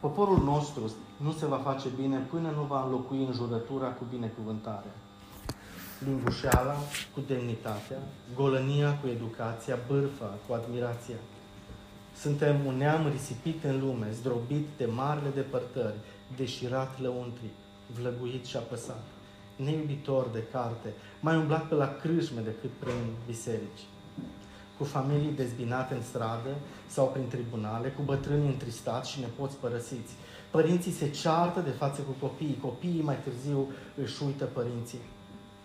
Poporul nostru nu se va face bine până nu va înlocui înjurătura cu binecuvântarea. Lingușeala cu demnitatea, golănia cu educația, bârfa cu admirația. Suntem un neam risipit în lume, zdrobit de marile depărtări, deșirat lăuntric, vlăguit și apăsat, neiubitor de carte, mai umblat pe la crâșme decât prin biserici cu familii dezbinate în stradă sau prin tribunale, cu bătrâni întristați și nepoți părăsiți. Părinții se ceartă de față cu copiii, copiii mai târziu își uită părinții.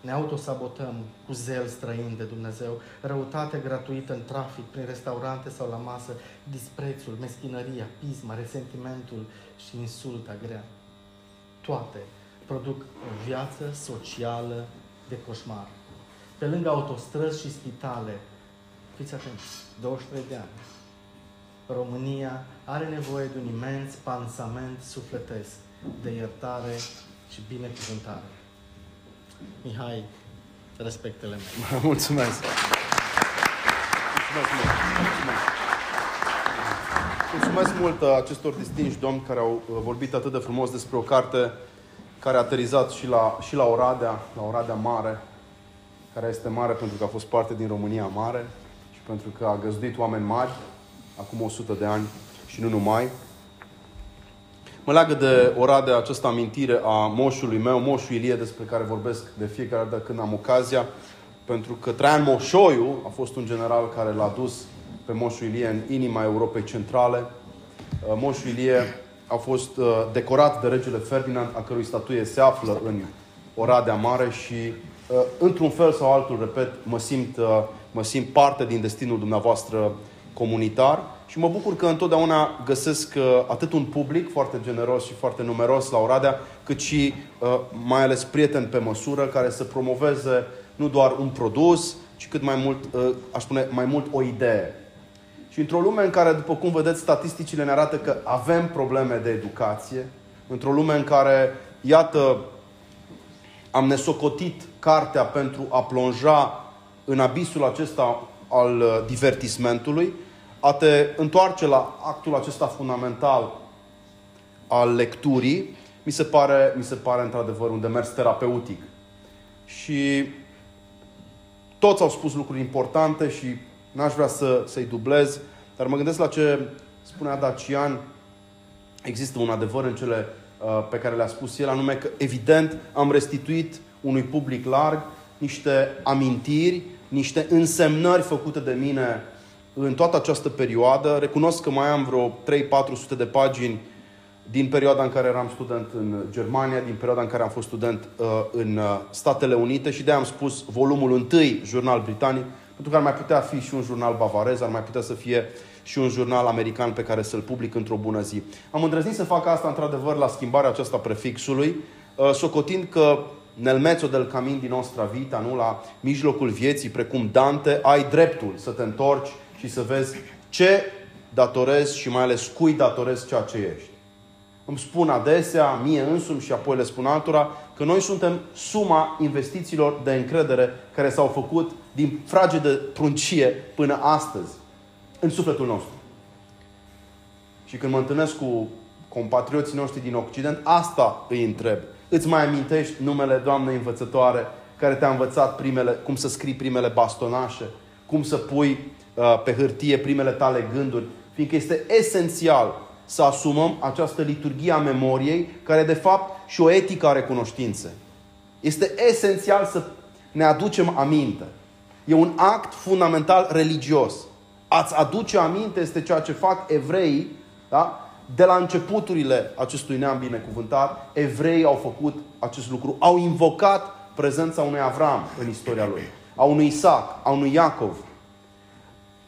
Ne autosabotăm cu zel străin de Dumnezeu, răutate gratuită în trafic, prin restaurante sau la masă, disprețul, meschinăria, pisma, resentimentul și insulta grea. Toate produc o viață socială de coșmar. Pe lângă autostrăzi și spitale, Fiți atenți, 23 de ani. România are nevoie de un imens pansament sufletesc de iertare și binecuvântare. Mihai, respectele mele. Mulțumesc! Mulțumesc mult! Mulțumesc. Mulțumesc mult uh, acestor distinși domni care au uh, vorbit atât de frumos despre o carte care a aterizat și la, și la Oradea, la Oradea Mare, care este mare pentru că a fost parte din România Mare pentru că a găzduit oameni mari, acum 100 de ani și nu numai. Mă leagă de Oradea această amintire a moșului meu, moșul Ilie, despre care vorbesc de fiecare dată când am ocazia, pentru că Traian Moșoiu a fost un general care l-a dus pe moșul Ilie în inima Europei Centrale. Uh, moșul Ilie a fost uh, decorat de regele Ferdinand, a cărui statuie se află în Oradea Mare și, uh, într-un fel sau altul, repet, mă simt mă simt parte din destinul dumneavoastră comunitar și mă bucur că întotdeauna găsesc uh, atât un public foarte generos și foarte numeros la Oradea, cât și uh, mai ales prieteni pe măsură care să promoveze nu doar un produs, ci cât mai mult, uh, aș spune, mai mult o idee. Și într-o lume în care, după cum vedeți, statisticile ne arată că avem probleme de educație, într-o lume în care, iată, am nesocotit cartea pentru a plonja în abisul acesta al uh, divertismentului, a te întoarce la actul acesta fundamental al lecturii, mi se pare, mi se pare într-adevăr un demers terapeutic. Și toți au spus lucruri importante și n-aș vrea să, să-i dublez, dar mă gândesc la ce spunea Dacian. Există un adevăr în cele uh, pe care le-a spus el, anume că, evident, am restituit unui public larg niște amintiri niște însemnări făcute de mine în toată această perioadă. Recunosc că mai am vreo 3-400 de pagini din perioada în care eram student în Germania, din perioada în care am fost student uh, în uh, Statele Unite și de am spus volumul întâi, jurnal britanic, pentru că ar mai putea fi și un jurnal bavarez, ar mai putea să fie și un jurnal american pe care să-l public într-o bună zi. Am îndrăznit să fac asta într-adevăr la schimbarea aceasta prefixului, uh, socotind că nel mezzo del camin di nostra vita, nu? la mijlocul vieții, precum Dante, ai dreptul să te întorci și să vezi ce datorezi și mai ales cui datorezi ceea ce ești. Îmi spun adesea, mie însumi și apoi le spun altora, că noi suntem suma investițiilor de încredere care s-au făcut din frage de pruncie până astăzi, în sufletul nostru. Și când mă întâlnesc cu compatrioții noștri din Occident, asta îi întreb. Îți mai amintești numele doamnei învățătoare care te-a învățat primele, cum să scrii primele bastonașe, cum să pui uh, pe hârtie primele tale gânduri, fiindcă este esențial să asumăm această liturghie a memoriei, care de fapt și o etică a recunoștinței. Este esențial să ne aducem aminte. E un act fundamental religios. Ați aduce aminte este ceea ce fac evreii da? De la începuturile acestui neam binecuvântat, evreii au făcut acest lucru. Au invocat prezența unui Avram în istoria lui, a unui Isaac, a unui Iacov.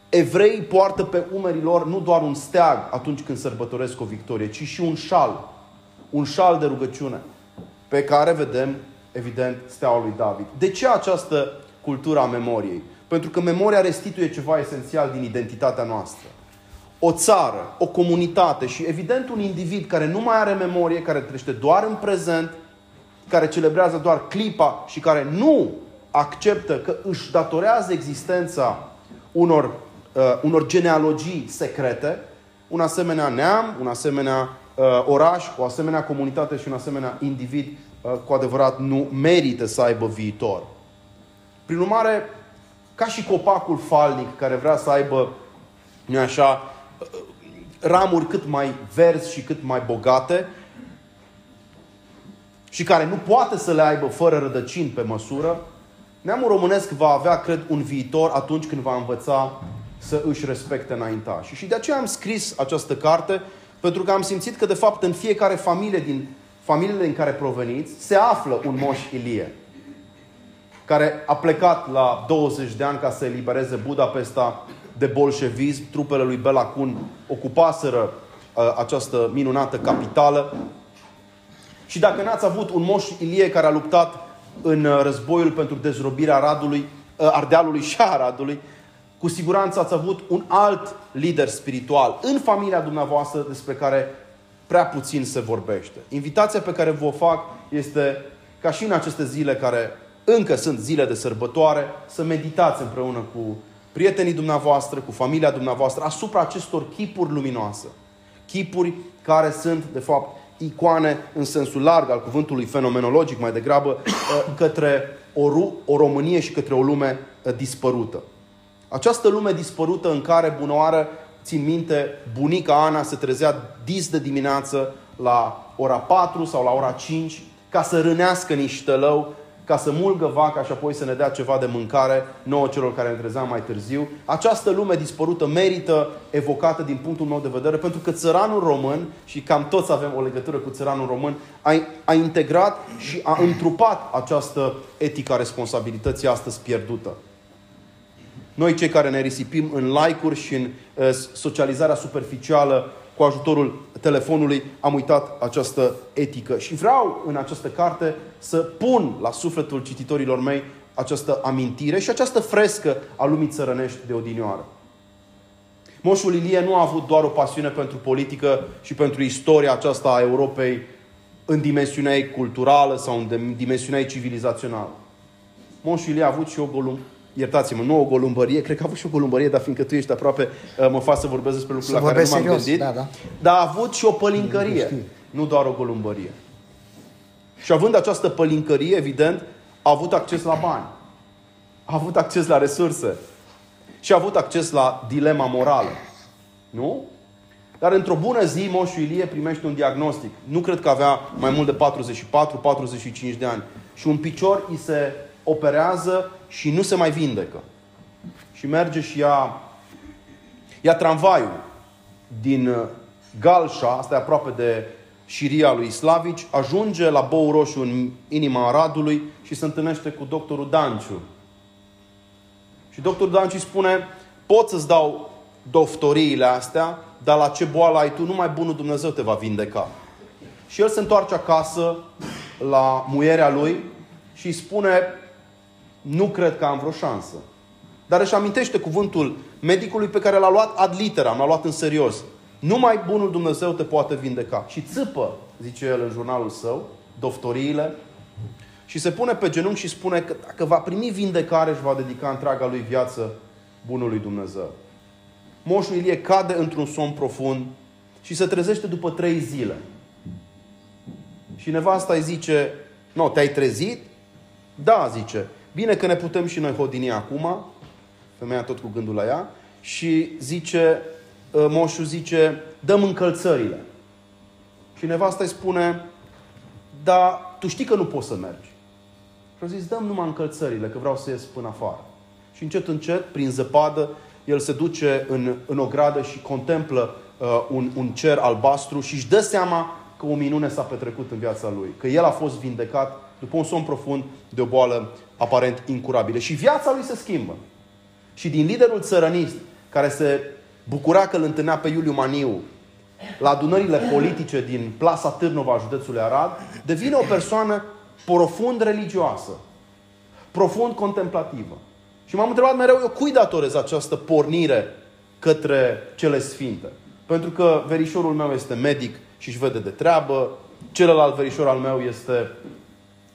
Evreii poartă pe umerii lor nu doar un steag atunci când sărbătoresc o victorie, ci și un șal. Un șal de rugăciune pe care vedem, evident, steaua lui David. De ce această cultură a memoriei? Pentru că memoria restituie ceva esențial din identitatea noastră o țară, o comunitate și evident un individ care nu mai are memorie, care trăiește doar în prezent, care celebrează doar clipa și care nu acceptă că își datorează existența unor, uh, unor genealogii secrete, un asemenea neam, un asemenea uh, oraș, o asemenea comunitate și un asemenea individ uh, cu adevărat nu merită să aibă viitor. Prin urmare, ca și copacul falnic care vrea să aibă, nu așa, uh, ramuri cât mai verzi și cât mai bogate și care nu poate să le aibă fără rădăcini pe măsură, neamul românesc va avea, cred, un viitor atunci când va învăța să își respecte înaintașii. Și de aceea am scris această carte, pentru că am simțit că, de fapt, în fiecare familie din familiile în care proveniți, se află un moș Ilie, care a plecat la 20 de ani ca să elibereze Budapesta de bolșevism. Trupele lui Bela Kun ocupaseră uh, această minunată capitală. Și dacă n-ați avut un moș Ilie care a luptat în uh, războiul pentru dezrobirea Radului, uh, Ardealului și Aradului, cu siguranță ați avut un alt lider spiritual în familia dumneavoastră despre care prea puțin se vorbește. Invitația pe care vă fac este ca și în aceste zile care încă sunt zile de sărbătoare, să meditați împreună cu prietenii dumneavoastră, cu familia dumneavoastră, asupra acestor chipuri luminoase. Chipuri care sunt, de fapt, icoane în sensul larg al cuvântului fenomenologic, mai degrabă, uh, către o, o Românie și către o lume uh, dispărută. Această lume dispărută în care, bunoară, țin minte, bunica Ana se trezea dis de dimineață la ora 4 sau la ora 5 ca să rânească niște lău ca să mulgă vaca și apoi să ne dea ceva de mâncare nouă celor care ne trezeam mai târziu. Această lume dispărută merită evocată din punctul meu de vedere pentru că țăranul român, și cam toți avem o legătură cu țăranul român, a, a integrat și a întrupat această etică a responsabilității astăzi pierdută. Noi cei care ne risipim în like-uri și în uh, socializarea superficială cu ajutorul telefonului am uitat această etică. Și vreau în această carte să pun la sufletul cititorilor mei această amintire și această frescă a lumii țărănești de odinioară. Moșul Ilie nu a avut doar o pasiune pentru politică și pentru istoria aceasta a Europei în dimensiunea ei culturală sau în dimensiunea ei civilizațională. Moșul Ilie a avut și o golum, iertați-mă, nu o golumbărie, cred că a avut și o golumbărie, dar fiindcă tu ești aproape, uh, mă fac să vorbesc despre lucruri la care nu m-am serios. gândit. Da, da. Dar a avut și o pălincărie, nu doar o golumbărie. Și având această pălincărie, evident, a avut acces la bani. A avut acces la resurse. Și a avut acces la dilema morală. Nu? Dar într-o bună zi, Moșul Ilie primește un diagnostic. Nu cred că avea mai mult de 44-45 de ani. Și un picior îi se operează și nu se mai vindecă. Și merge și ia, ia tramvaiul din uh, Galșa, asta e aproape de șiria lui Slavici, ajunge la Bou Roșu în inima Aradului și se întâlnește cu doctorul Danciu. Și doctorul Danciu îi spune, pot să-ți dau doftoriile astea, dar la ce boală ai tu, numai bunul Dumnezeu te va vindeca. Și el se întoarce acasă la muierea lui și îi spune, nu cred că am vreo șansă. Dar își amintește cuvântul medicului pe care l-a luat ad literam, l-a luat în serios. Numai bunul Dumnezeu te poate vindeca. Și țâpă, zice el în jurnalul său, doftoriile, și se pune pe genunchi și spune că dacă va primi vindecare, își va dedica întreaga lui viață bunului Dumnezeu. Moșul Ilie cade într-un somn profund și se trezește după trei zile. Și nevasta îi zice, nu, te-ai trezit? Da, zice. Bine că ne putem și noi hodini acum, femeia tot cu gândul la ea, și zice, ă, moșul zice, dăm încălțările. Și nevasta îi spune, dar tu știi că nu poți să mergi. Și au zis, dăm numai încălțările, că vreau să ies până afară. Și încet, încet, prin zăpadă, el se duce în, în o gradă și contemplă uh, un, un cer albastru și își dă seama că o minune s-a petrecut în viața lui. Că el a fost vindecat după un somn profund de o boală aparent incurabilă. Și viața lui se schimbă. Și din liderul țărănist, care se bucura că îl întâlnea pe Iuliu Maniu la adunările politice din plasa Târnova, județului Arad, devine o persoană profund religioasă, profund contemplativă. Și m-am întrebat mereu, eu cui datorez această pornire către cele sfinte? Pentru că verișorul meu este medic și își vede de treabă, celălalt verișor al meu este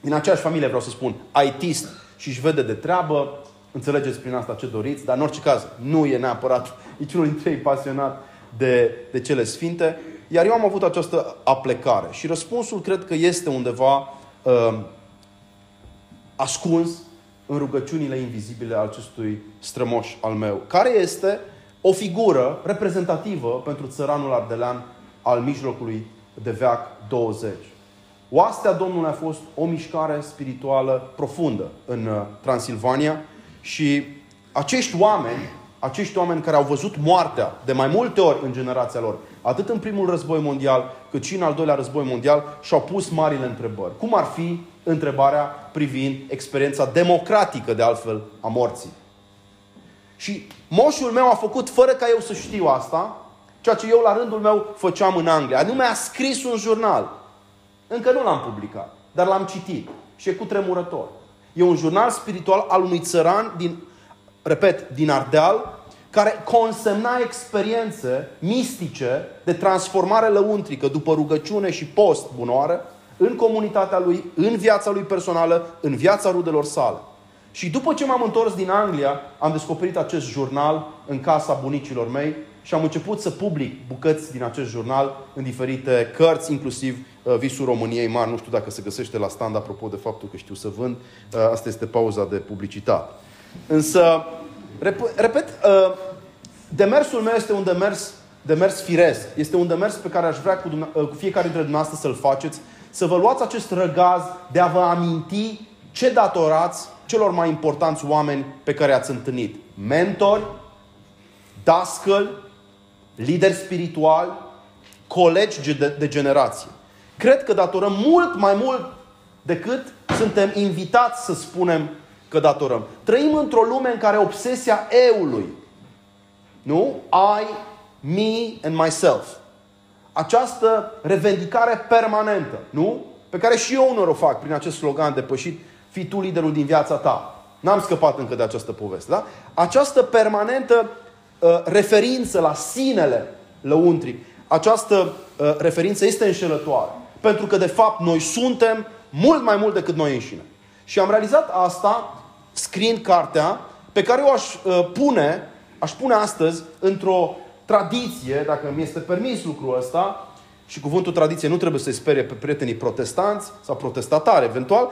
din aceeași familie, vreau să spun, ITist și își vede de treabă, înțelegeți prin asta ce doriți, dar în orice caz nu e neapărat niciunul dintre ei pasionat de, de cele sfinte. Iar eu am avut această aplecare și răspunsul cred că este undeva uh, ascuns în rugăciunile invizibile al acestui strămoș al meu, care este o figură reprezentativă pentru țăranul ardelean al mijlocului de veac 20. Oastea Domnului a fost o mișcare spirituală profundă în uh, Transilvania și acești oameni, acești oameni care au văzut moartea de mai multe ori în generația lor, atât în primul război mondial, cât și în al doilea război mondial, și-au pus marile întrebări. Cum ar fi întrebarea privind experiența democratică, de altfel, a morții? Și moșul meu a făcut, fără ca eu să știu asta, ceea ce eu la rândul meu făceam în Anglia. Anume a scris un jurnal. Încă nu l-am publicat, dar l-am citit. Și e cu tremurător. E un jurnal spiritual al unui țăran din, repet, din Ardeal, care consemna experiențe mistice de transformare lăuntrică după rugăciune și post bunoară în comunitatea lui, în viața lui personală, în viața rudelor sale. Și după ce m-am întors din Anglia, am descoperit acest jurnal în casa bunicilor mei și am început să public bucăți din acest jurnal în diferite cărți, inclusiv uh, Visul României Mari. Nu știu dacă se găsește la stand, apropo de faptul că știu să vând. Uh, asta este pauza de publicitate. Însă, rep- repet, uh, demersul meu este un demers, demers firesc. Este un demers pe care aș vrea cu, cu fiecare dintre dumneavoastră să-l faceți. Să vă luați acest răgaz de a vă aminti ce datorați celor mai importanți oameni pe care ați întâlnit. Mentori, dascăli, lideri spirituali, colegi de, de generație. Cred că datorăm mult mai mult decât suntem invitați să spunem că datorăm. Trăim într-o lume în care obsesia eului, nu? I, me and myself. Această revendicare permanentă, nu? Pe care și eu unor o fac prin acest slogan depășit, fii tu liderul din viața ta. N-am scăpat încă de această poveste, da? Această permanentă uh, referință la sinele lăuntric, această uh, referință este înșelătoare. Pentru că, de fapt, noi suntem mult mai mult decât noi înșine. Și am realizat asta scriind cartea pe care eu aș uh, pune, aș pune astăzi într-o tradiție, dacă mi este permis lucrul ăsta, și cuvântul tradiție nu trebuie să-i sperie pe prietenii protestanți sau protestatari, eventual,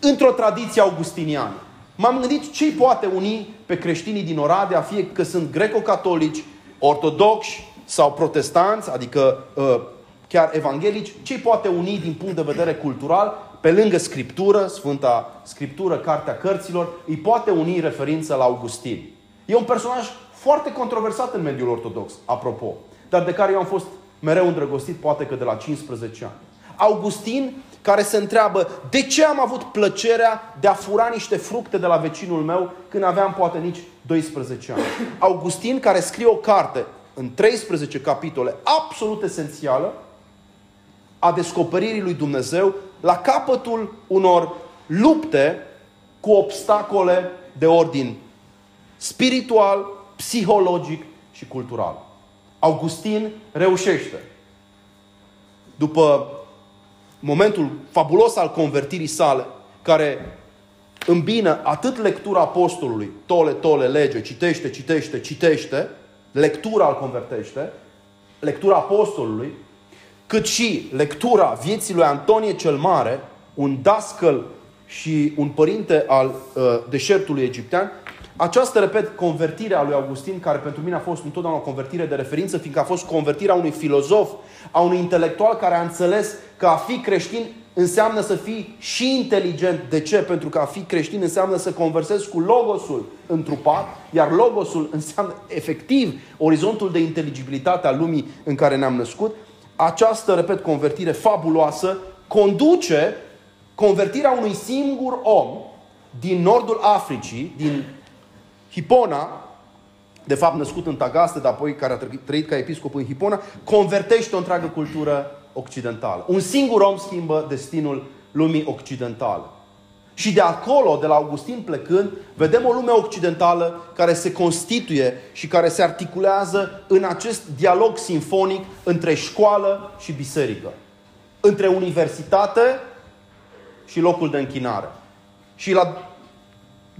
într-o tradiție augustiniană. M-am gândit ce poate uni pe creștinii din Oradea, fie că sunt greco-catolici, ortodoxi sau protestanți, adică uh, chiar evanghelici, ce poate uni din punct de vedere cultural, pe lângă Scriptură, Sfânta Scriptură, Cartea Cărților, îi poate uni referință la Augustin. E un personaj foarte controversat în mediul ortodox, apropo, dar de care eu am fost mereu îndrăgostit, poate că de la 15 ani. Augustin care se întreabă de ce am avut plăcerea de a fura niște fructe de la vecinul meu când aveam poate nici 12 ani. Augustin care scrie o carte în 13 capitole absolut esențială a descoperirii lui Dumnezeu la capătul unor lupte cu obstacole de ordin spiritual, psihologic și cultural. Augustin reușește. După momentul fabulos al convertirii sale, care îmbină atât lectura apostolului, tole, tole, lege, citește, citește, citește, lectura îl convertește, lectura apostolului, cât și lectura vieții lui Antonie cel Mare, un dascăl și un părinte al uh, deșertului egiptean, această, repet, convertire a lui Augustin, care pentru mine a fost întotdeauna o convertire de referință, fiindcă a fost convertirea unui filozof, a unui intelectual care a înțeles că a fi creștin înseamnă să fii și inteligent. De ce? Pentru că a fi creștin înseamnă să conversezi cu Logosul întrupat, iar Logosul înseamnă efectiv orizontul de inteligibilitate al lumii în care ne-am născut. Această, repet, convertire fabuloasă conduce convertirea unui singur om din nordul Africii, din Hipona, de fapt născut în Tagaste, dar apoi care a trăit ca episcop în Hipona, convertește o întreagă cultură occidentală. Un singur om schimbă destinul lumii occidentale. Și de acolo, de la Augustin plecând, vedem o lume occidentală care se constituie și care se articulează în acest dialog sinfonic între școală și biserică. Între universitate și locul de închinare. Și la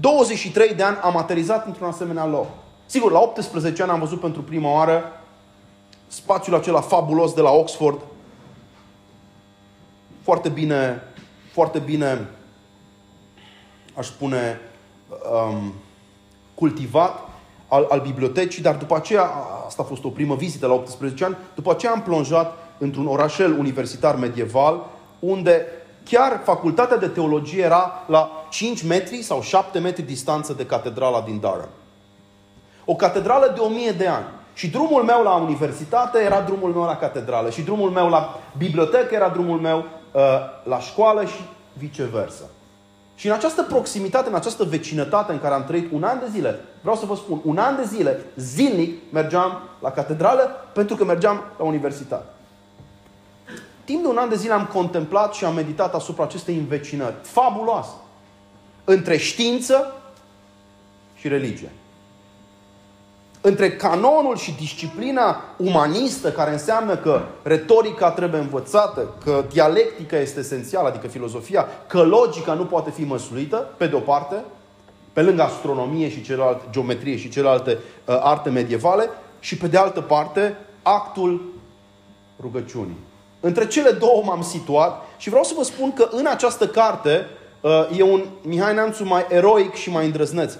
23 de ani am aterizat într-un asemenea loc. Sigur, la 18 ani am văzut pentru prima oară spațiul acela fabulos de la Oxford, foarte bine, foarte bine, aș spune, um, cultivat al, al bibliotecii, dar după aceea, asta a fost o primă vizită la 18 ani, după aceea am plonjat într-un orașel universitar medieval, unde chiar facultatea de teologie era la 5 metri sau 7 metri distanță de catedrala din Durham. O catedrală de 1000 de ani. Și drumul meu la universitate era drumul meu la catedrală. Și drumul meu la bibliotecă era drumul meu uh, la școală și viceversa. Și în această proximitate, în această vecinătate în care am trăit un an de zile, vreau să vă spun, un an de zile, zilnic, mergeam la catedrală pentru că mergeam la universitate. Timp de un an de zile am contemplat și am meditat asupra acestei învecinări fabuloase între știință și religie între canonul și disciplina umanistă, care înseamnă că retorica trebuie învățată, că dialectica este esențială, adică filozofia, că logica nu poate fi măsluită, pe de o parte, pe lângă astronomie și celelalte, geometrie și celelalte uh, arte medievale, și pe de altă parte, actul rugăciunii. Între cele două m-am situat și vreau să vă spun că în această carte uh, e un Mihai Neamțu mai eroic și mai îndrăzneț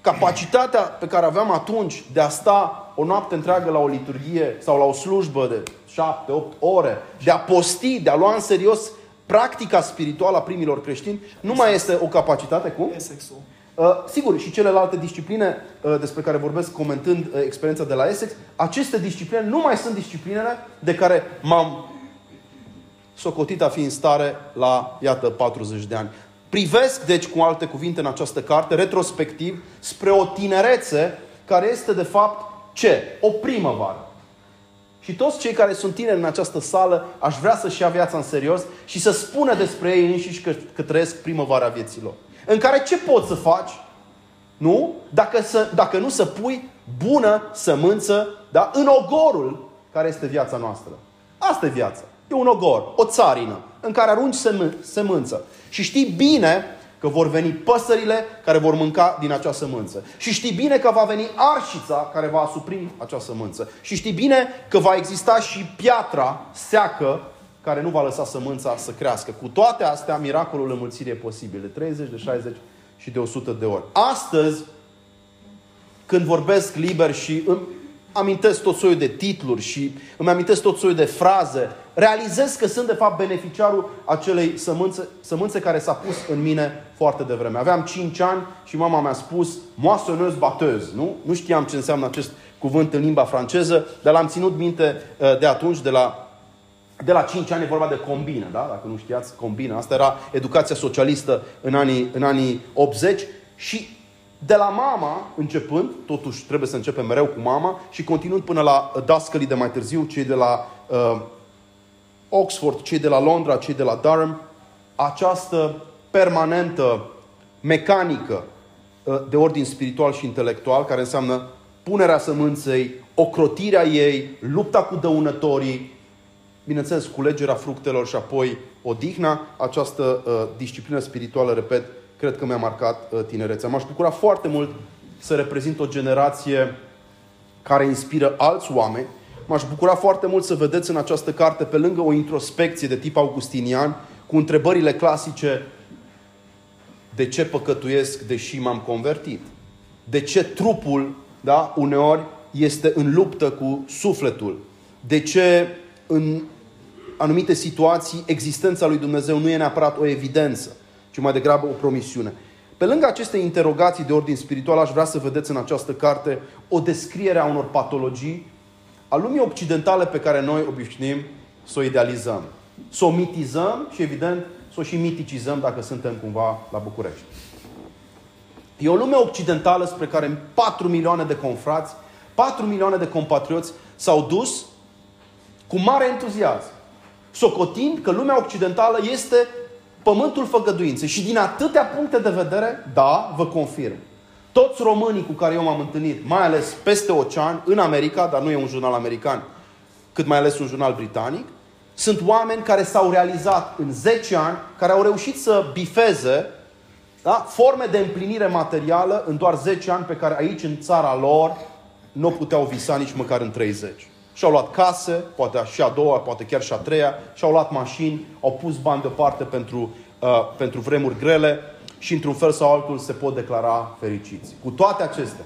capacitatea pe care aveam atunci de a sta o noapte întreagă la o liturghie sau la o slujbă de 7-8 ore, de a posti, de a lua în serios practica spirituală a primilor creștini, nu mai este o capacitate cu? Essexul. Uh, sigur, și celelalte discipline uh, despre care vorbesc comentând uh, experiența de la Essex, aceste discipline nu mai sunt disciplinele de care m-am socotit a fi în stare la, iată, 40 de ani. Privesc, deci, cu alte cuvinte, în această carte, retrospectiv, spre o tinerețe care este, de fapt, ce? O primăvară. Și toți cei care sunt tineri în această sală, aș vrea să-și ia viața în serios și să spună despre ei înșiși că, că trăiesc primăvara vieților. În care ce poți să faci? Nu? Dacă, să, dacă nu să pui bună sămânță da? în ogorul care este viața noastră. Asta e viața. E un ogor, o țarină, în care arunci sămânță. Și știi bine că vor veni păsările care vor mânca din acea sămânță. Și știi bine că va veni arșița care va asupri acea sămânță. Și știi bine că va exista și piatra seacă care nu va lăsa sămânța să crească. Cu toate astea, miracolul înmulțirii e posibil. De 30, de 60 și de 100 de ori. Astăzi, când vorbesc liber și amintesc tot soiul de titluri și îmi amintesc tot soiul de fraze, realizez că sunt de fapt beneficiarul acelei sămânțe, sămânțe care s-a pus în mine foarte devreme. Aveam 5 ani și mama mi-a spus moissonneuse batteuse, nu? Nu știam ce înseamnă acest cuvânt în limba franceză, dar l-am ținut minte uh, de atunci, de la de la 5 ani e vorba de combină, da? Dacă nu știați, combină. Asta era educația socialistă în anii, în anii 80 și de la mama, începând, totuși trebuie să începem mereu cu mama și continuând până la dascălii de mai târziu, cei de la uh, Oxford, cei de la Londra, cei de la Durham, această permanentă mecanică uh, de ordin spiritual și intelectual, care înseamnă punerea sămânței, ocrotirea ei, lupta cu dăunătorii, bineînțeles, culegerea fructelor și apoi odihna, această uh, disciplină spirituală, repet, cred că mi-a marcat uh, tinerețea. M-aș bucura foarte mult să reprezint o generație care inspiră alți oameni. M-aș bucura foarte mult să vedeți în această carte, pe lângă o introspecție de tip augustinian, cu întrebările clasice de ce păcătuiesc deși m-am convertit? De ce trupul, da, uneori este în luptă cu sufletul? De ce în anumite situații existența lui Dumnezeu nu e neapărat o evidență? ci mai degrabă o promisiune. Pe lângă aceste interogații de ordin spiritual, aș vrea să vedeți în această carte o descriere a unor patologii a lumii occidentale pe care noi obișnuim să o idealizăm. Să o mitizăm și, evident, să o și miticizăm dacă suntem cumva la București. E o lume occidentală spre care 4 milioane de confrați, 4 milioane de compatrioți s-au dus cu mare entuziasm, socotind că lumea occidentală este pământul făgăduinței. Și din atâtea puncte de vedere, da, vă confirm. Toți românii cu care eu m-am întâlnit, mai ales peste ocean, în America, dar nu e un jurnal american, cât mai ales un jurnal britanic, sunt oameni care s-au realizat în 10 ani, care au reușit să bifeze da, forme de împlinire materială în doar 10 ani pe care aici, în țara lor, nu puteau visa nici măcar în 30. Și-au luat case, poate și a doua, poate chiar și a treia, și-au luat mașini, au pus bani deoparte pentru, uh, pentru vremuri grele și într-un fel sau altul se pot declara fericiți. Cu toate acestea,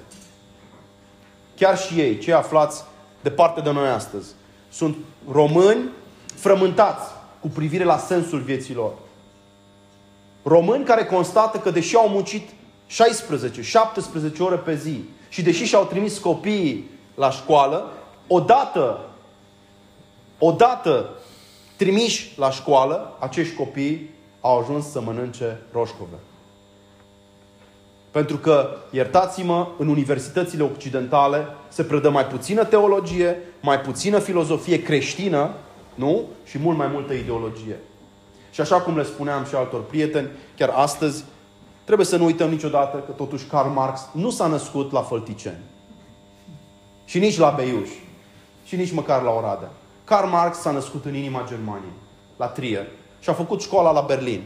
chiar și ei, cei aflați departe de noi astăzi, sunt români frământați cu privire la sensul vieții lor. Români care constată că deși au muncit 16-17 ore pe zi și deși și-au trimis copiii la școală, odată, odată trimiși la școală, acești copii au ajuns să mănânce roșcove. Pentru că, iertați-mă, în universitățile occidentale se predă mai puțină teologie, mai puțină filozofie creștină, nu? Și mult mai multă ideologie. Și așa cum le spuneam și altor prieteni, chiar astăzi, trebuie să nu uităm niciodată că totuși Karl Marx nu s-a născut la Fălticeni. Și nici la Beiuș. Și nici măcar la Oradea. Karl Marx s-a născut în inima Germaniei, la Trier. Și a făcut școala la Berlin.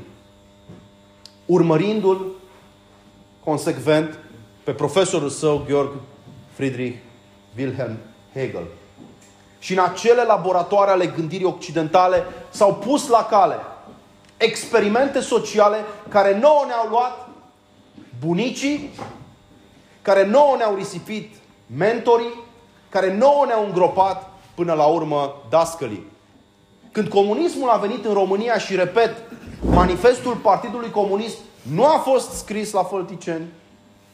Urmărindu-l consecvent pe profesorul său, Georg Friedrich Wilhelm Hegel. Și în acele laboratoare ale gândirii occidentale s-au pus la cale experimente sociale care nouă ne-au luat bunicii, care nouă ne-au risipit mentorii, care nouă ne-au îngropat până la urmă dascălii. Când comunismul a venit în România și, repet, manifestul Partidului Comunist nu a fost scris la Fălticeni,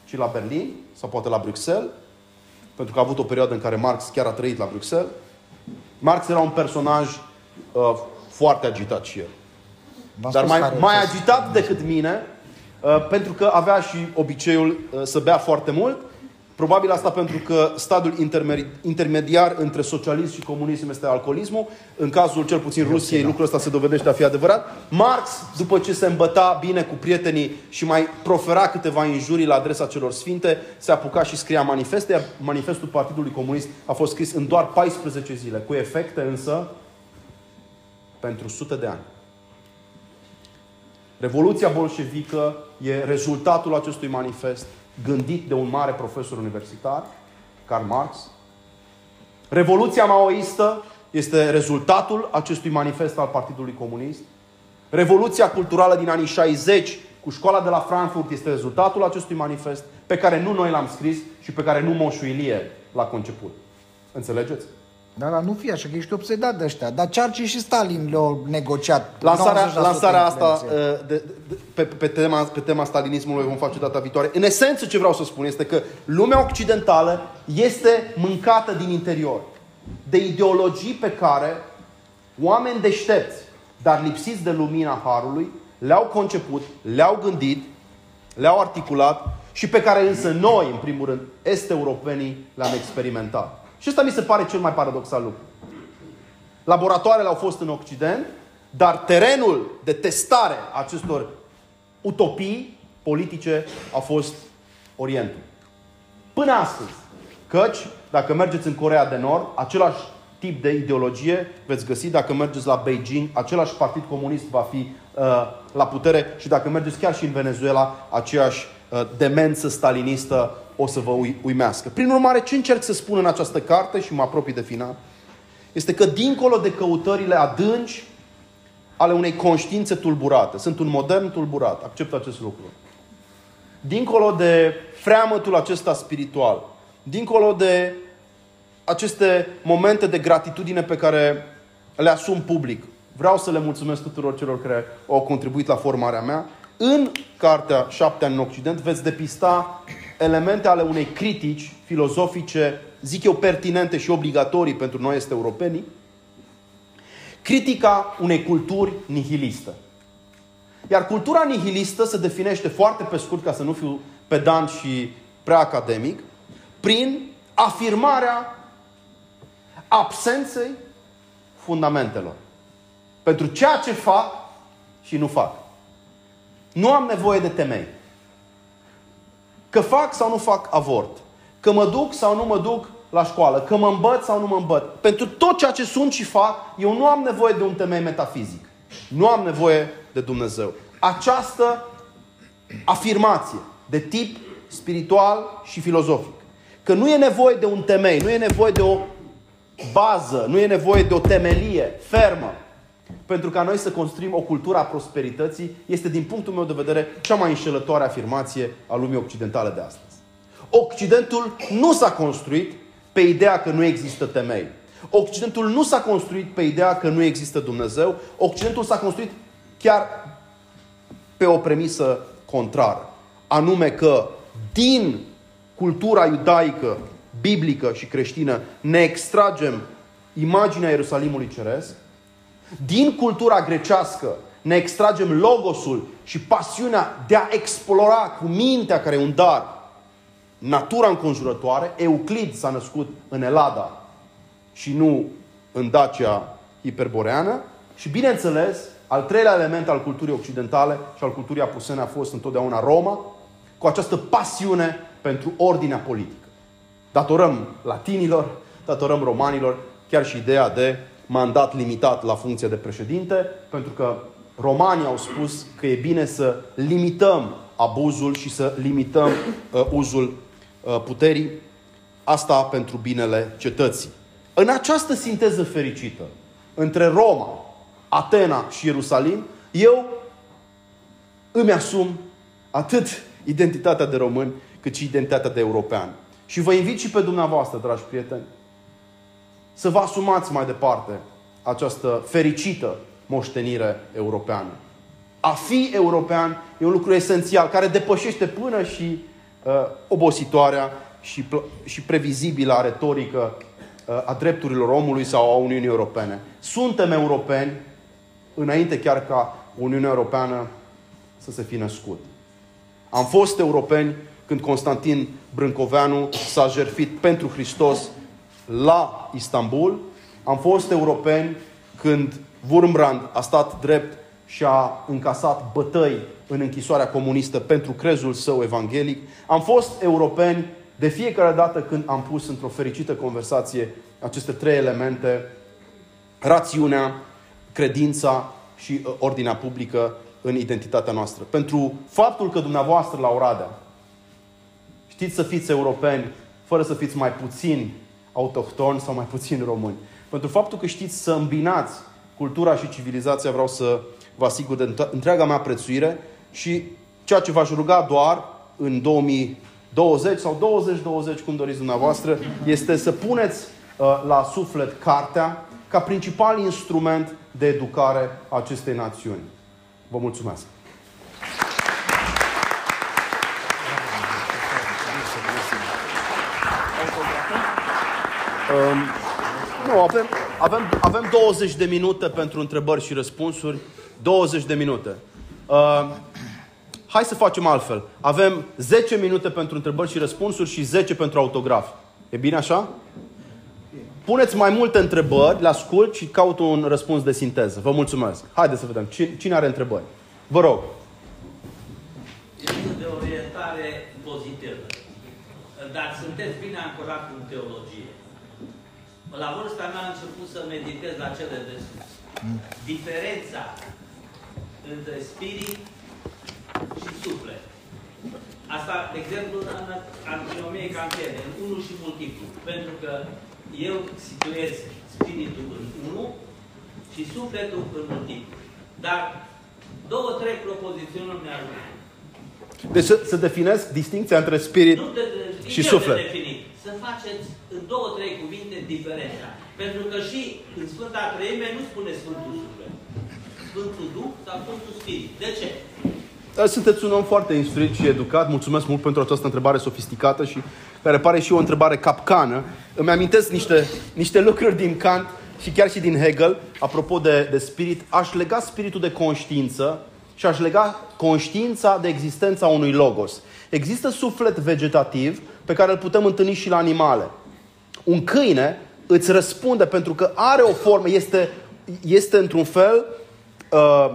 ci la Berlin sau poate la Bruxelles, pentru că a avut o perioadă în care Marx chiar a trăit la Bruxelles. Marx era un personaj uh, foarte agitat și el. Dar mai, mai agitat decât mine, uh, pentru că avea și obiceiul uh, să bea foarte mult Probabil asta pentru că stadiul intermediar între socialism și comunism este alcoolismul. În cazul cel puțin Rusiei, lucrul ăsta se dovedește a fi adevărat. Marx, după ce se îmbăta bine cu prietenii și mai profera câteva injurii la adresa celor sfinte, se apuca și scria manifeste, iar manifestul Partidului Comunist a fost scris în doar 14 zile, cu efecte însă pentru sute de ani. Revoluția bolșevică e rezultatul acestui manifest gândit de un mare profesor universitar, Karl Marx. Revoluția maoistă este rezultatul acestui manifest al Partidului Comunist. Revoluția culturală din anii 60 cu școala de la Frankfurt este rezultatul acestui manifest pe care nu noi l-am scris și pe care nu Moșu Ilie l-a conceput. Înțelegeți? Da, dar nu fi așa, că ești obsedat de ăștia. Dar Churchill și Stalin le-au negociat. Lansarea, lansarea asta uh, de, de, pe, pe, tema, pe tema stalinismului vom face data viitoare. În esență ce vreau să spun este că lumea occidentală este mâncată din interior de ideologii pe care oameni deștepți, dar lipsiți de lumina Harului, le-au conceput, le-au gândit, le-au articulat și pe care însă noi, în primul rând, este europenii, le-am experimentat. Și asta mi se pare cel mai paradoxal lucru. Laboratoarele au fost în Occident, dar terenul de testare a acestor utopii politice a fost Orientul. Până astăzi. Căci, dacă mergeți în Corea de Nord, același tip de ideologie veți găsi. Dacă mergeți la Beijing, același partid comunist va fi uh, la putere și dacă mergeți chiar și în Venezuela, aceeași uh, demență stalinistă o să vă uimească. Prin urmare, ce încerc să spun în această carte și mă apropii de final, este că dincolo de căutările adânci ale unei conștiințe tulburate, sunt un modern tulburat, accept acest lucru, dincolo de freamătul acesta spiritual, dincolo de aceste momente de gratitudine pe care le asum public, vreau să le mulțumesc tuturor celor care au contribuit la formarea mea, în cartea Șapte ani în Occident veți depista elemente ale unei critici filozofice, zic eu, pertinente și obligatorii pentru noi este europenii, critica unei culturi nihiliste. Iar cultura nihilistă se definește foarte pe scurt, ca să nu fiu pedant și prea academic, prin afirmarea absenței fundamentelor. Pentru ceea ce fac și nu fac. Nu am nevoie de temei. Că fac sau nu fac avort. Că mă duc sau nu mă duc la școală. Că mă îmbăt sau nu mă îmbăt. Pentru tot ceea ce sunt și fac, eu nu am nevoie de un temei metafizic. Nu am nevoie de Dumnezeu. Această afirmație de tip spiritual și filozofic. Că nu e nevoie de un temei, nu e nevoie de o bază, nu e nevoie de o temelie fermă pentru ca noi să construim o cultură a prosperității, este, din punctul meu de vedere, cea mai înșelătoare afirmație a lumii occidentale de astăzi. Occidentul nu s-a construit pe ideea că nu există temei. Occidentul nu s-a construit pe ideea că nu există Dumnezeu. Occidentul s-a construit chiar pe o premisă contrară. Anume că din cultura iudaică, biblică și creștină ne extragem imaginea Ierusalimului Ceresc, din cultura grecească ne extragem logosul și pasiunea de a explora cu mintea care e un dar natura înconjurătoare. Euclid s-a născut în Elada și nu în Dacia hiperboreană. Și bineînțeles, al treilea element al culturii occidentale și al culturii apusene a fost întotdeauna Roma, cu această pasiune pentru ordinea politică. Datorăm latinilor, datorăm romanilor, chiar și ideea de mandat limitat la funcția de președinte, pentru că romanii au spus că e bine să limităm abuzul și să limităm uh, uzul uh, puterii. Asta pentru binele cetății. În această sinteză fericită între Roma, Atena și Ierusalim, eu îmi asum atât identitatea de român, cât și identitatea de european. Și vă invit și pe dumneavoastră, dragi prieteni, să vă asumați mai departe această fericită moștenire europeană. A fi european e un lucru esențial, care depășește până și uh, obositoarea și, și previzibilă retorică uh, a drepturilor omului sau a Uniunii Europene. Suntem europeni înainte chiar ca Uniunea Europeană să se fi născut. Am fost europeni când Constantin Brâncoveanu s-a jertfit pentru Hristos la Istanbul. Am fost europeni când Wurmbrand a stat drept și a încasat bătăi în închisoarea comunistă pentru crezul său evanghelic. Am fost europeni de fiecare dată când am pus într-o fericită conversație aceste trei elemente, rațiunea, credința și uh, ordinea publică în identitatea noastră. Pentru faptul că dumneavoastră la Oradea știți să fiți europeni fără să fiți mai puțin autohtoni sau mai puțin români. Pentru faptul că știți să îmbinați cultura și civilizația, vreau să vă asigur de întreaga mea prețuire și ceea ce v-aș ruga doar în 2020 sau 2020, cum doriți dumneavoastră, este să puneți uh, la suflet cartea ca principal instrument de educare a acestei națiuni. Vă mulțumesc! Um, nu, avem, avem, avem 20 de minute pentru întrebări și răspunsuri. 20 de minute. Uh, hai să facem altfel. Avem 10 minute pentru întrebări și răspunsuri și 10 pentru autograf. E bine așa? Puneți mai multe întrebări, le ascult și caut un răspuns de sinteză. Vă mulțumesc. Haideți să vedem. Cine, cine are întrebări? Vă rog. Este de orientare pozitivă. Dar sunteți bine ancorat în teologie. La vârsta mea am început să meditez la cele de sus. Diferența între spirit și suflet. Asta, de exemplu, în antinomie cantiene, în unul și multiplu. Pentru că eu situez spiritul în unul și sufletul în multiplu. Dar două, trei propozițiuni nu mi-ar Deci să, să definesc distinția între spirit nu de, de, și suflet. De definit. Să faceți în două, trei cuvinte diferența. Pentru că și în Sfânta Treime nu spune Sfântul Suflet. Sfântul Duh sau Sfântul Spirit. De ce? Da, sunteți un om foarte instruit și educat. Mulțumesc mult pentru această întrebare sofisticată și care pare și o întrebare capcană. Îmi amintesc niște, niște lucruri din Kant și chiar și din Hegel, apropo de, de spirit. Aș lega spiritul de conștiință și aș lega conștiința de existența unui logos. Există suflet vegetativ pe care îl putem întâlni și la animale. Un câine îți răspunde pentru că are o formă, este, este într-un fel uh,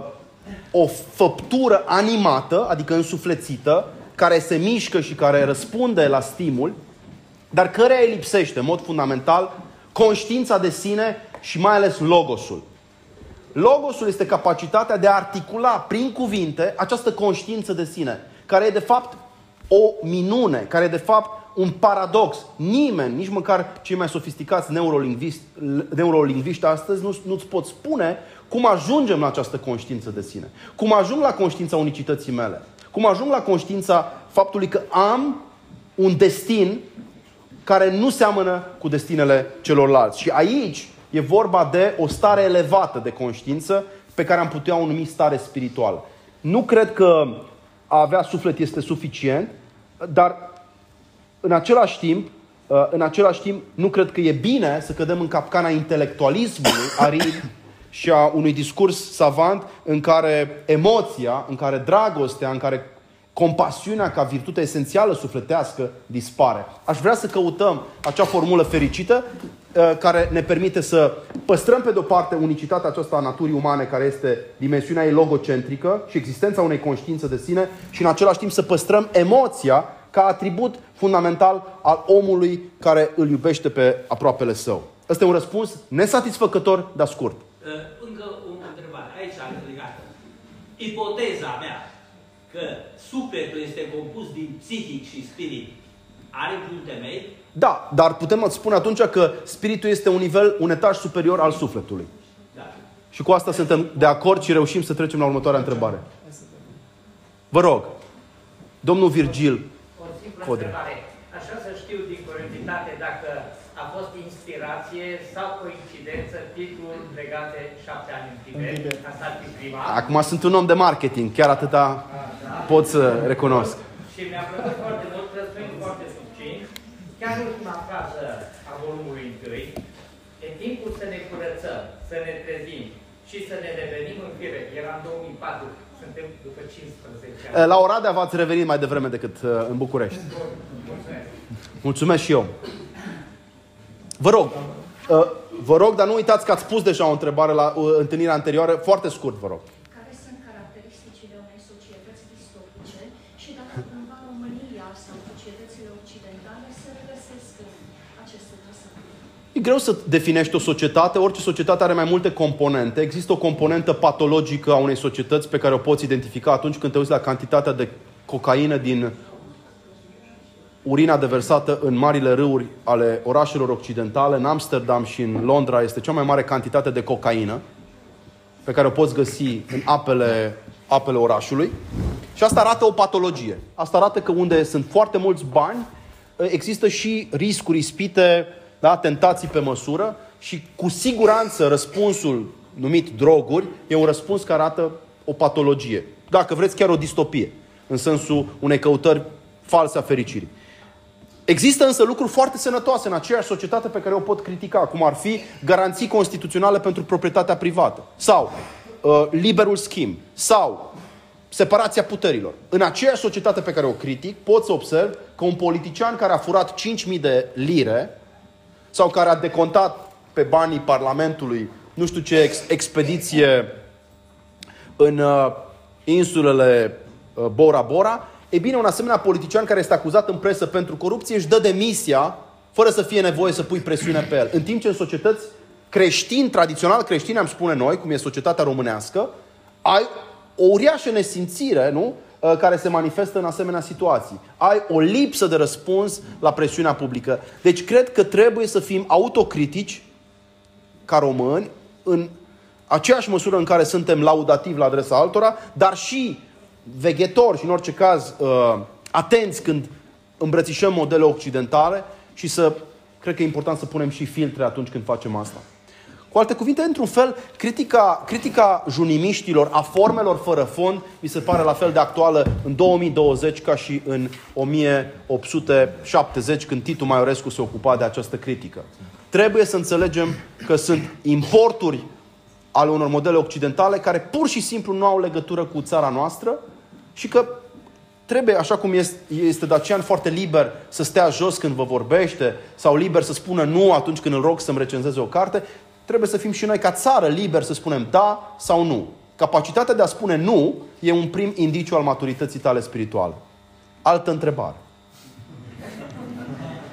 o făptură animată, adică însuflețită, care se mișcă și care răspunde la stimul, dar care îi lipsește, în mod fundamental, conștiința de sine și mai ales logosul. Logosul este capacitatea de a articula prin cuvinte această conștiință de sine, care e de fapt o minune, care e de fapt un paradox. Nimeni, nici măcar cei mai sofisticați neurolingviști, neurolingviști astăzi nu, nu-ți pot spune cum ajungem la această conștiință de sine. Cum ajung la conștiința unicității mele. Cum ajung la conștiința faptului că am un destin care nu seamănă cu destinele celorlalți. Și aici e vorba de o stare elevată de conștiință pe care am putea o numi stare spirituală. Nu cred că a avea suflet este suficient, dar în același timp, uh, în același timp, nu cred că e bine să cădem în capcana intelectualismului arid și a unui discurs savant în care emoția, în care dragostea, în care compasiunea ca virtute esențială sufletească dispare. Aș vrea să căutăm acea formulă fericită uh, care ne permite să păstrăm pe de-o parte unicitatea aceasta a naturii umane, care este dimensiunea ei logocentrică și existența unei conștiințe de sine și în același timp să păstrăm emoția ca atribut fundamental al omului care îl iubește pe aproapele său. Ăsta e un răspuns nesatisfăcător, dar scurt. Uh, încă o întrebare, aici legată. Ipoteza mea că sufletul este compus din psihic și spirit are un temei? Da, dar putem spune atunci că spiritul este un nivel, un etaj superior al sufletului. Da. Și cu asta suntem de acord și reușim să trecem la următoarea întrebare. Vă rog, domnul Virgil O simplă Codre. întrebare. Aș vrea să știu din curiozitate dacă a fost inspirație sau coincidență titlul legat de șapte ani în Tibet. Asta ar fi prima. Acum sunt un om de marketing, chiar atâta pot să recunosc. Și mi-a plăcut foarte mult, răspund foarte succint. Chiar ultima frază a volumului întâi. E timpul să ne curățăm, să ne trezim și să ne revenim în fire. Era în 2004, suntem după 15 ani. La Oradea v-ați revenit mai devreme decât uh, în București. Mulțumesc. Mulțumesc și eu. Vă rog, uh, vă rog, dar nu uitați că ați pus deja o întrebare la uh, întâlnirea anterioară. Foarte scurt, vă rog. care sunt caracteristicile unei societăți distopice și dacă cumva România sau societățile occidentale se regăsesc în aceste trăsături. E greu să definești o societate. Orice societate are mai multe componente. Există o componentă patologică a unei societăți pe care o poți identifica atunci când te uiți la cantitatea de cocaină din urina deversată în marile râuri ale orașelor occidentale. În Amsterdam și în Londra este cea mai mare cantitate de cocaină pe care o poți găsi în apele, apele orașului. Și asta arată o patologie. Asta arată că unde sunt foarte mulți bani, există și riscuri ispite, da, tentații pe măsură și cu siguranță răspunsul numit droguri e un răspuns care arată o patologie. Dacă vreți, chiar o distopie, în sensul unei căutări false a fericirii. Există însă lucruri foarte sănătoase în aceeași societate pe care o pot critica, cum ar fi garanții constituționale pentru proprietatea privată sau uh, liberul schimb sau separația puterilor. În aceeași societate pe care o critic, pot să observ că un politician care a furat 5.000 de lire sau care a decontat pe banii Parlamentului nu știu ce ex- expediție în uh, insulele uh, Bora Bora, e bine, un asemenea politician care este acuzat în presă pentru corupție își dă demisia fără să fie nevoie să pui presiune pe el. În timp ce în societăți creștini, tradițional creștini, am spune noi, cum e societatea românească, ai o uriașă nesimțire, nu? Uh, care se manifestă în asemenea situații. Ai o lipsă de răspuns la presiunea publică. Deci cred că trebuie să fim autocritici ca români în aceeași măsură în care suntem laudativi la adresa altora, dar și veghetori și în orice caz uh, atenți când îmbrățișăm modele occidentale și să, cred că e important să punem și filtre atunci când facem asta. Cu alte cuvinte, într-un fel, critica, critica junimiștilor a formelor fără fond mi se pare la fel de actuală în 2020 ca și în 1870, când Titu Maiorescu se ocupa de această critică. Trebuie să înțelegem că sunt importuri ale unor modele occidentale care pur și simplu nu au legătură cu țara noastră și că trebuie, așa cum este, este Dacian foarte liber să stea jos când vă vorbește sau liber să spună nu atunci când îl rog să-mi recenzeze o carte, trebuie să fim și noi ca țară liber să spunem da sau nu. Capacitatea de a spune nu e un prim indiciu al maturității tale spirituale. Altă întrebare.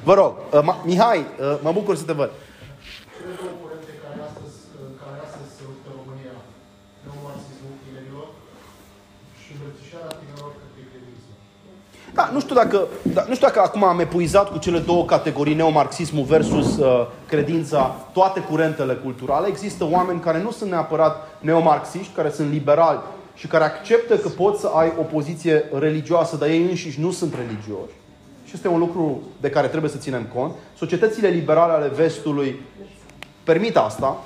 Vă rog, uh, Ma- Mihai, uh, mă bucur să te văd. Cele două curente care astăzi, care astăzi se luptă în România, neomarxismul tinerilor și îmbrățișarea tinerilor către credenism. Da, nu știu dacă, da, nu știu dacă acum am epuizat cu cele două categorii, neomarxismul versus uh, credința, toate curentele culturale. Există oameni care nu sunt neapărat neomarxiști, care sunt liberali și care acceptă că poți să ai o poziție religioasă, dar ei înșiși nu sunt religioși. Și este un lucru de care trebuie să ținem cont. Societățile liberale ale vestului permit asta.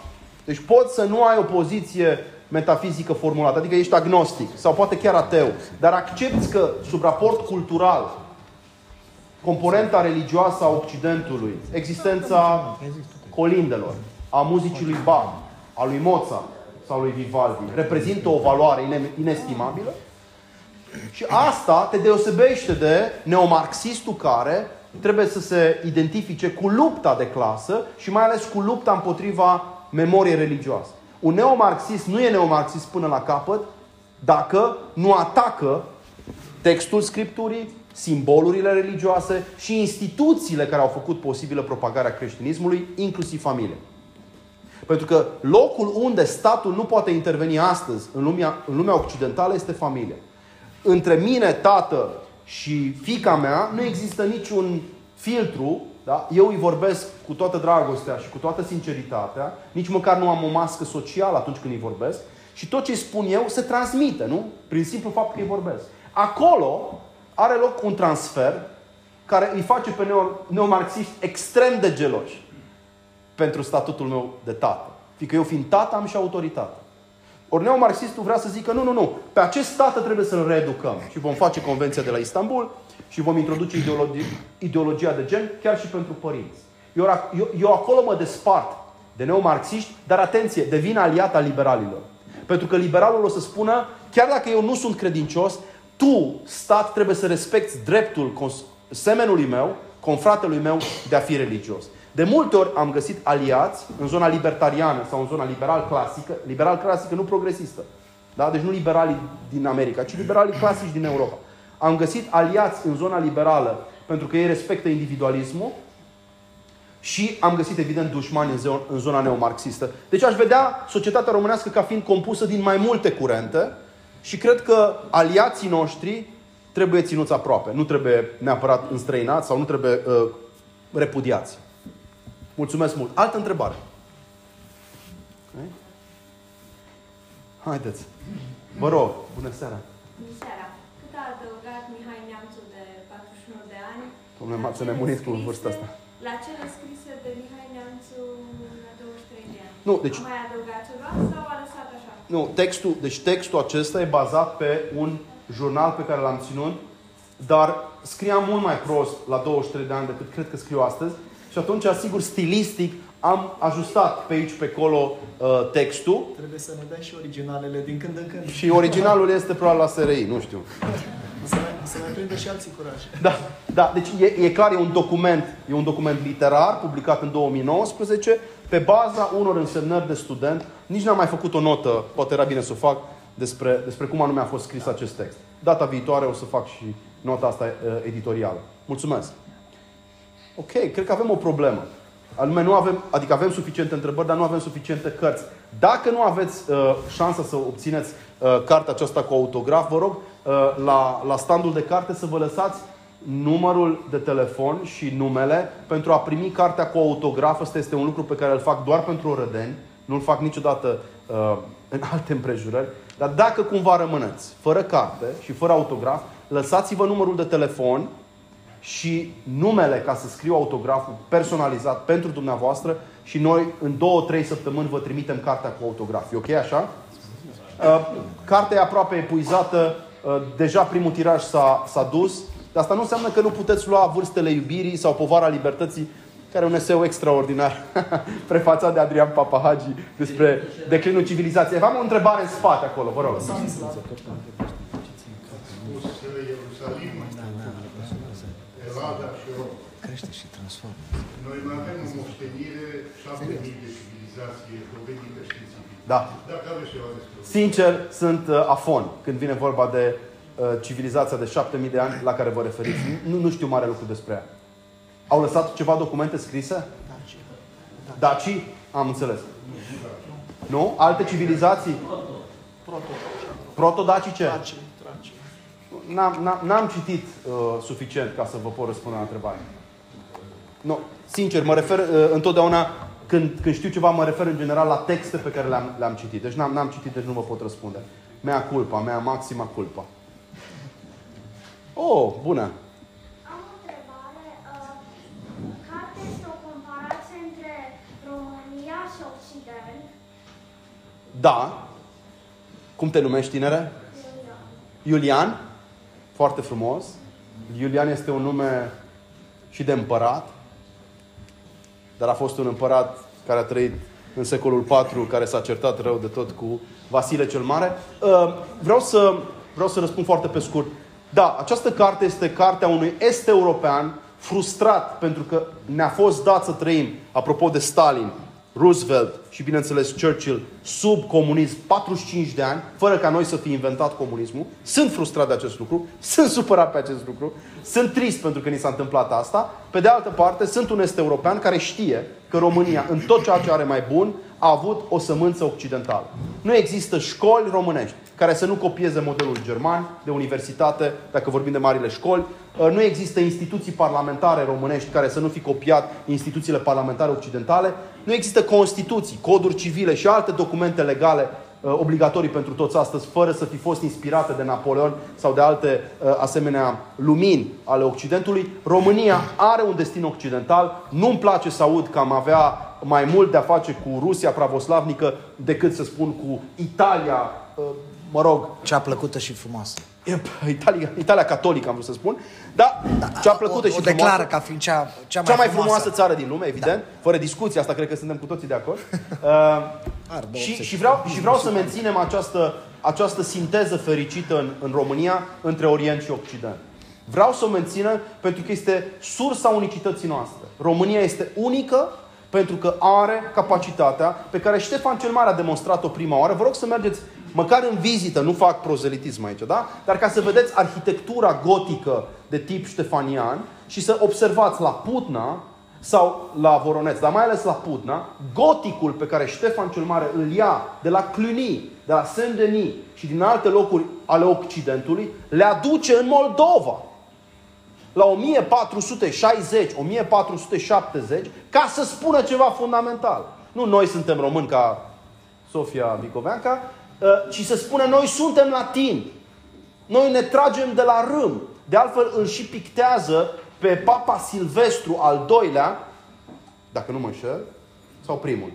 Deci poți să nu ai o poziție metafizică formulată, adică ești agnostic sau poate chiar ateu, dar accepti că sub raport cultural, componenta religioasă a Occidentului, existența colindelor, a muzicii lui Bach, a lui Mozart sau lui Vivaldi, reprezintă o valoare ine- inestimabilă și asta te deosebește de neomarxistul care trebuie să se identifice cu lupta de clasă și mai ales cu lupta împotriva memoriei religioase. Un neomarxist nu e neomarxist până la capăt dacă nu atacă textul Scripturii, simbolurile religioase și instituțiile care au făcut posibilă propagarea creștinismului, inclusiv familia. Pentru că locul unde statul nu poate interveni astăzi în lumea, în lumea occidentală este familia. Între mine, tată și fica mea nu există niciun filtru da? Eu îi vorbesc cu toată dragostea și cu toată sinceritatea, nici măcar nu am o mască socială atunci când îi vorbesc și tot ce îi spun eu se transmite, nu? Prin simplu fapt că îi vorbesc. Acolo are loc un transfer care îi face pe neo, neomarxiști extrem de geloși pentru statutul meu de tată. Fiindcă eu fiind tată am și autoritate. Ori neomarxistul vrea să zică, nu, nu, nu, pe acest tată trebuie să-l reeducăm. Și vom face convenția de la Istanbul și vom introduce ideologia, ideologia de gen chiar și pentru părinți. Eu, eu, eu acolo mă despart de neomarxiști, dar atenție, devin aliat al liberalilor. Pentru că liberalul o să spună, chiar dacă eu nu sunt credincios, tu, stat, trebuie să respecti dreptul semenului meu, confratelui meu, de a fi religios. De multe ori am găsit aliați în zona libertariană sau în zona liberal clasică, liberal clasică, nu progresistă. Da? Deci nu liberalii din America, ci liberalii clasici din Europa. Am găsit aliați în zona liberală pentru că ei respectă individualismul și am găsit, evident, dușmani în, în zona neomarxistă. Deci aș vedea societatea românească ca fiind compusă din mai multe curente și cred că aliații noștri trebuie ținuți aproape. Nu trebuie neapărat înstrăinați sau nu trebuie uh, repudiați. Mulțumesc mult. Altă întrebare. Okay? Haideți. Vă rog, bună seara. Bună seara. Cât a adăugat Mihai Neamțu de 41 de ani? Domnule, m-ați nemunit cu vârsta asta. La cele scrise de Mihai Neamțu la 23 de ani. Nu, deci... A mai adăugat ceva sau a lăsat așa? Nu, textul, deci textul acesta e bazat pe un jurnal pe care l-am ținut, dar scriam mult mai prost la 23 de ani decât cred că scriu astăzi și atunci, sigur, stilistic, am ajustat pe aici, pe acolo uh, textul. Trebuie să ne dai și originalele din când în când. Și originalul este probabil la SRI, nu știu. Să mai, să mai prindă și alții curaj. Da, da, deci e, e clar, e un document, e un document literar, publicat în 2019, pe baza unor însemnări de student. Nici n-am mai făcut o notă, poate era bine să o fac, despre, despre cum anume a fost scris acest text. Data viitoare o să fac și nota asta uh, editorială. Mulțumesc! Ok, cred că avem o problemă. Anume, nu avem, adică avem suficiente întrebări, dar nu avem suficiente cărți. Dacă nu aveți uh, șansa să obțineți uh, cartea aceasta cu autograf, vă rog uh, la, la standul de carte să vă lăsați numărul de telefon și numele pentru a primi cartea cu autograf. Asta este un lucru pe care îl fac doar pentru orădeni. Nu-l fac niciodată uh, în alte împrejurări. Dar dacă cumva rămâneți fără carte și fără autograf, lăsați-vă numărul de telefon și numele ca să scriu autograful personalizat pentru dumneavoastră și noi în două, trei săptămâni vă trimitem cartea cu autograf. E ok așa? Uh, cartea e aproape epuizată, uh, deja primul tiraj s-a, s-a dus, dar asta nu înseamnă că nu puteți lua vârstele iubirii sau povara libertății, care e un eseu extraordinar, prefațat de Adrian Papahagi despre declinul civilizației. Aveam o întrebare în spate acolo, vă rog. Elada și Rom. Crește și transformă. Noi mai avem în moștenire 7000 de civilizații dovedită științific. Da. Dacă aveți ceva despre Sincer, sunt uh, afon când vine vorba de uh, civilizația de 7000 de ani la care vă referiți. Nu, nu știu mare lucru despre ea. Au lăsat ceva documente scrise? Daci. Daci? Am înțeles. Nu? Alte civilizații? Proto. Proto-dacice? Daci. n-am, n-am, n-am citit uh, suficient ca să vă pot răspunde la întrebare. Nu, sincer, mă refer uh, întotdeauna, când, când știu ceva, mă refer în general la texte pe care le-am, le-am citit. Deci n-am, n-am citit, deci nu vă pot răspunde. Mea culpa, mea maxima culpa. Oh, bună! Am o întrebare. Uh, Carte este o comparație între România și Occident. Da. Cum te numești, tinere? Iulian. Foarte frumos. Iulian este un nume și de împărat. Dar a fost un împărat care a trăit în secolul IV, care s-a certat rău de tot cu Vasile cel Mare. Uh, Vreau să, vreau să răspund foarte pe scurt. Da, această carte este cartea unui est-european frustrat pentru că ne-a fost dat să trăim, apropo de Stalin, Roosevelt și, bineînțeles, Churchill, sub comunism 45 de ani, fără ca noi să fi inventat comunismul. Sunt frustrat de acest lucru, sunt supărat pe acest lucru, sunt trist pentru că ni s-a întâmplat asta. Pe de altă parte, sunt un est european care știe că România, în tot ceea ce are mai bun, a avut o sămânță occidentală. Nu există școli românești care să nu copieze modelul german de universitate, dacă vorbim de marile școli. Uh, Nu există instituții parlamentare românești care să nu fi copiat instituțiile parlamentare occidentale. Nu există constituții, coduri civile și alte documente legale uh, obligatorii pentru toți astăzi, fără să fi fost inspirate de Napoleon sau de alte uh, asemenea lumini ale Occidentului. România are un destin occidental. Nu-mi place să aud că am avea mai mult de a face cu Rusia pravoslavnică decât să spun cu Italia, uh, mă rog, Cea plăcută și frumoasă. Yep, Italia, Italia catolică, am vrut să spun. Da, cea plăcută o, și o frumoasă. declară ca fiind cea, cea mai, Cea mai frumoasă. frumoasă țară din lume, evident. Fără discuție, asta cred că suntem cu toții de acord. Uh, Ar, bă, și, obsesiv. și, vreau, și vreau să menținem această, această sinteză fericită în, în România între Orient și Occident. Vreau să o menținem pentru că este sursa unicității noastre. România este unică pentru că are capacitatea pe care Ștefan cel Mare a demonstrat-o prima oară. Vă rog să mergeți măcar în vizită, nu fac prozelitism aici, da? Dar ca să vedeți arhitectura gotică de tip ștefanian și să observați la Putna sau la Voroneț, dar mai ales la Putna, goticul pe care Ștefan cel Mare îl ia de la Cluny, de la Saint-Denis și din alte locuri ale Occidentului, le aduce în Moldova la 1460-1470 ca să spună ceva fundamental. Nu noi suntem români ca Sofia Vicoveanca, uh, ci să spună noi suntem latini. Noi ne tragem de la râm. De altfel îl și pictează pe Papa Silvestru al doilea, dacă nu mă înșel, sau primul.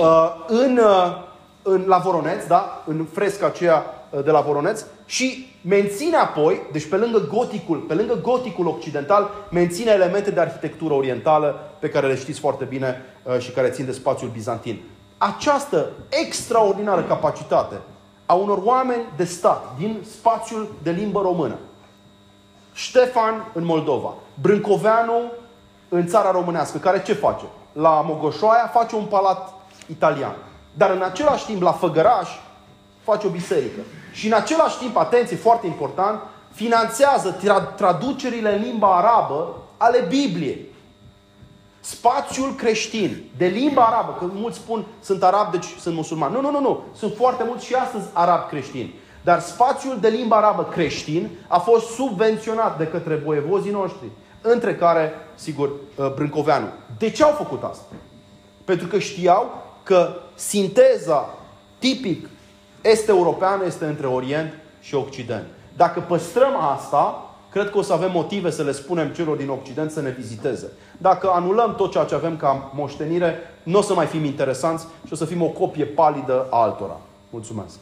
Uh, în, uh, în, la Voroneț, da? în fresca aceea uh, de la Voroneț și menține apoi, deci pe lângă goticul, pe lângă goticul occidental, menține elemente de arhitectură orientală pe care le știți foarte bine uh, și care țin de spațiul bizantin. Această extraordinară capacitate a unor oameni de stat din spațiul de limbă română, Ștefan în Moldova, Brâncoveanu în țara românească, care ce face? La Mogoșoaia face un palat italian. Dar în același timp, la Făgăraș, face o biserică. Și în același timp, atenție, foarte important, finanțează tra- traducerile în limba arabă ale Bibliei. Spațiul creștin, de limba arabă, că mulți spun sunt arab, deci sunt musulman. Nu, nu, nu, nu. Sunt foarte mulți și astăzi arab creștini. Dar spațiul de limba arabă creștin a fost subvenționat de către voievozii noștri, între care, sigur, Brâncoveanu. De ce au făcut asta? Pentru că știau că sinteza tipic est-europeană este între Orient și Occident. Dacă păstrăm asta, cred că o să avem motive să le spunem celor din Occident să ne viziteze. Dacă anulăm tot ceea ce avem ca moștenire, nu o să mai fim interesanți și o să fim o copie palidă a altora. Mulțumesc!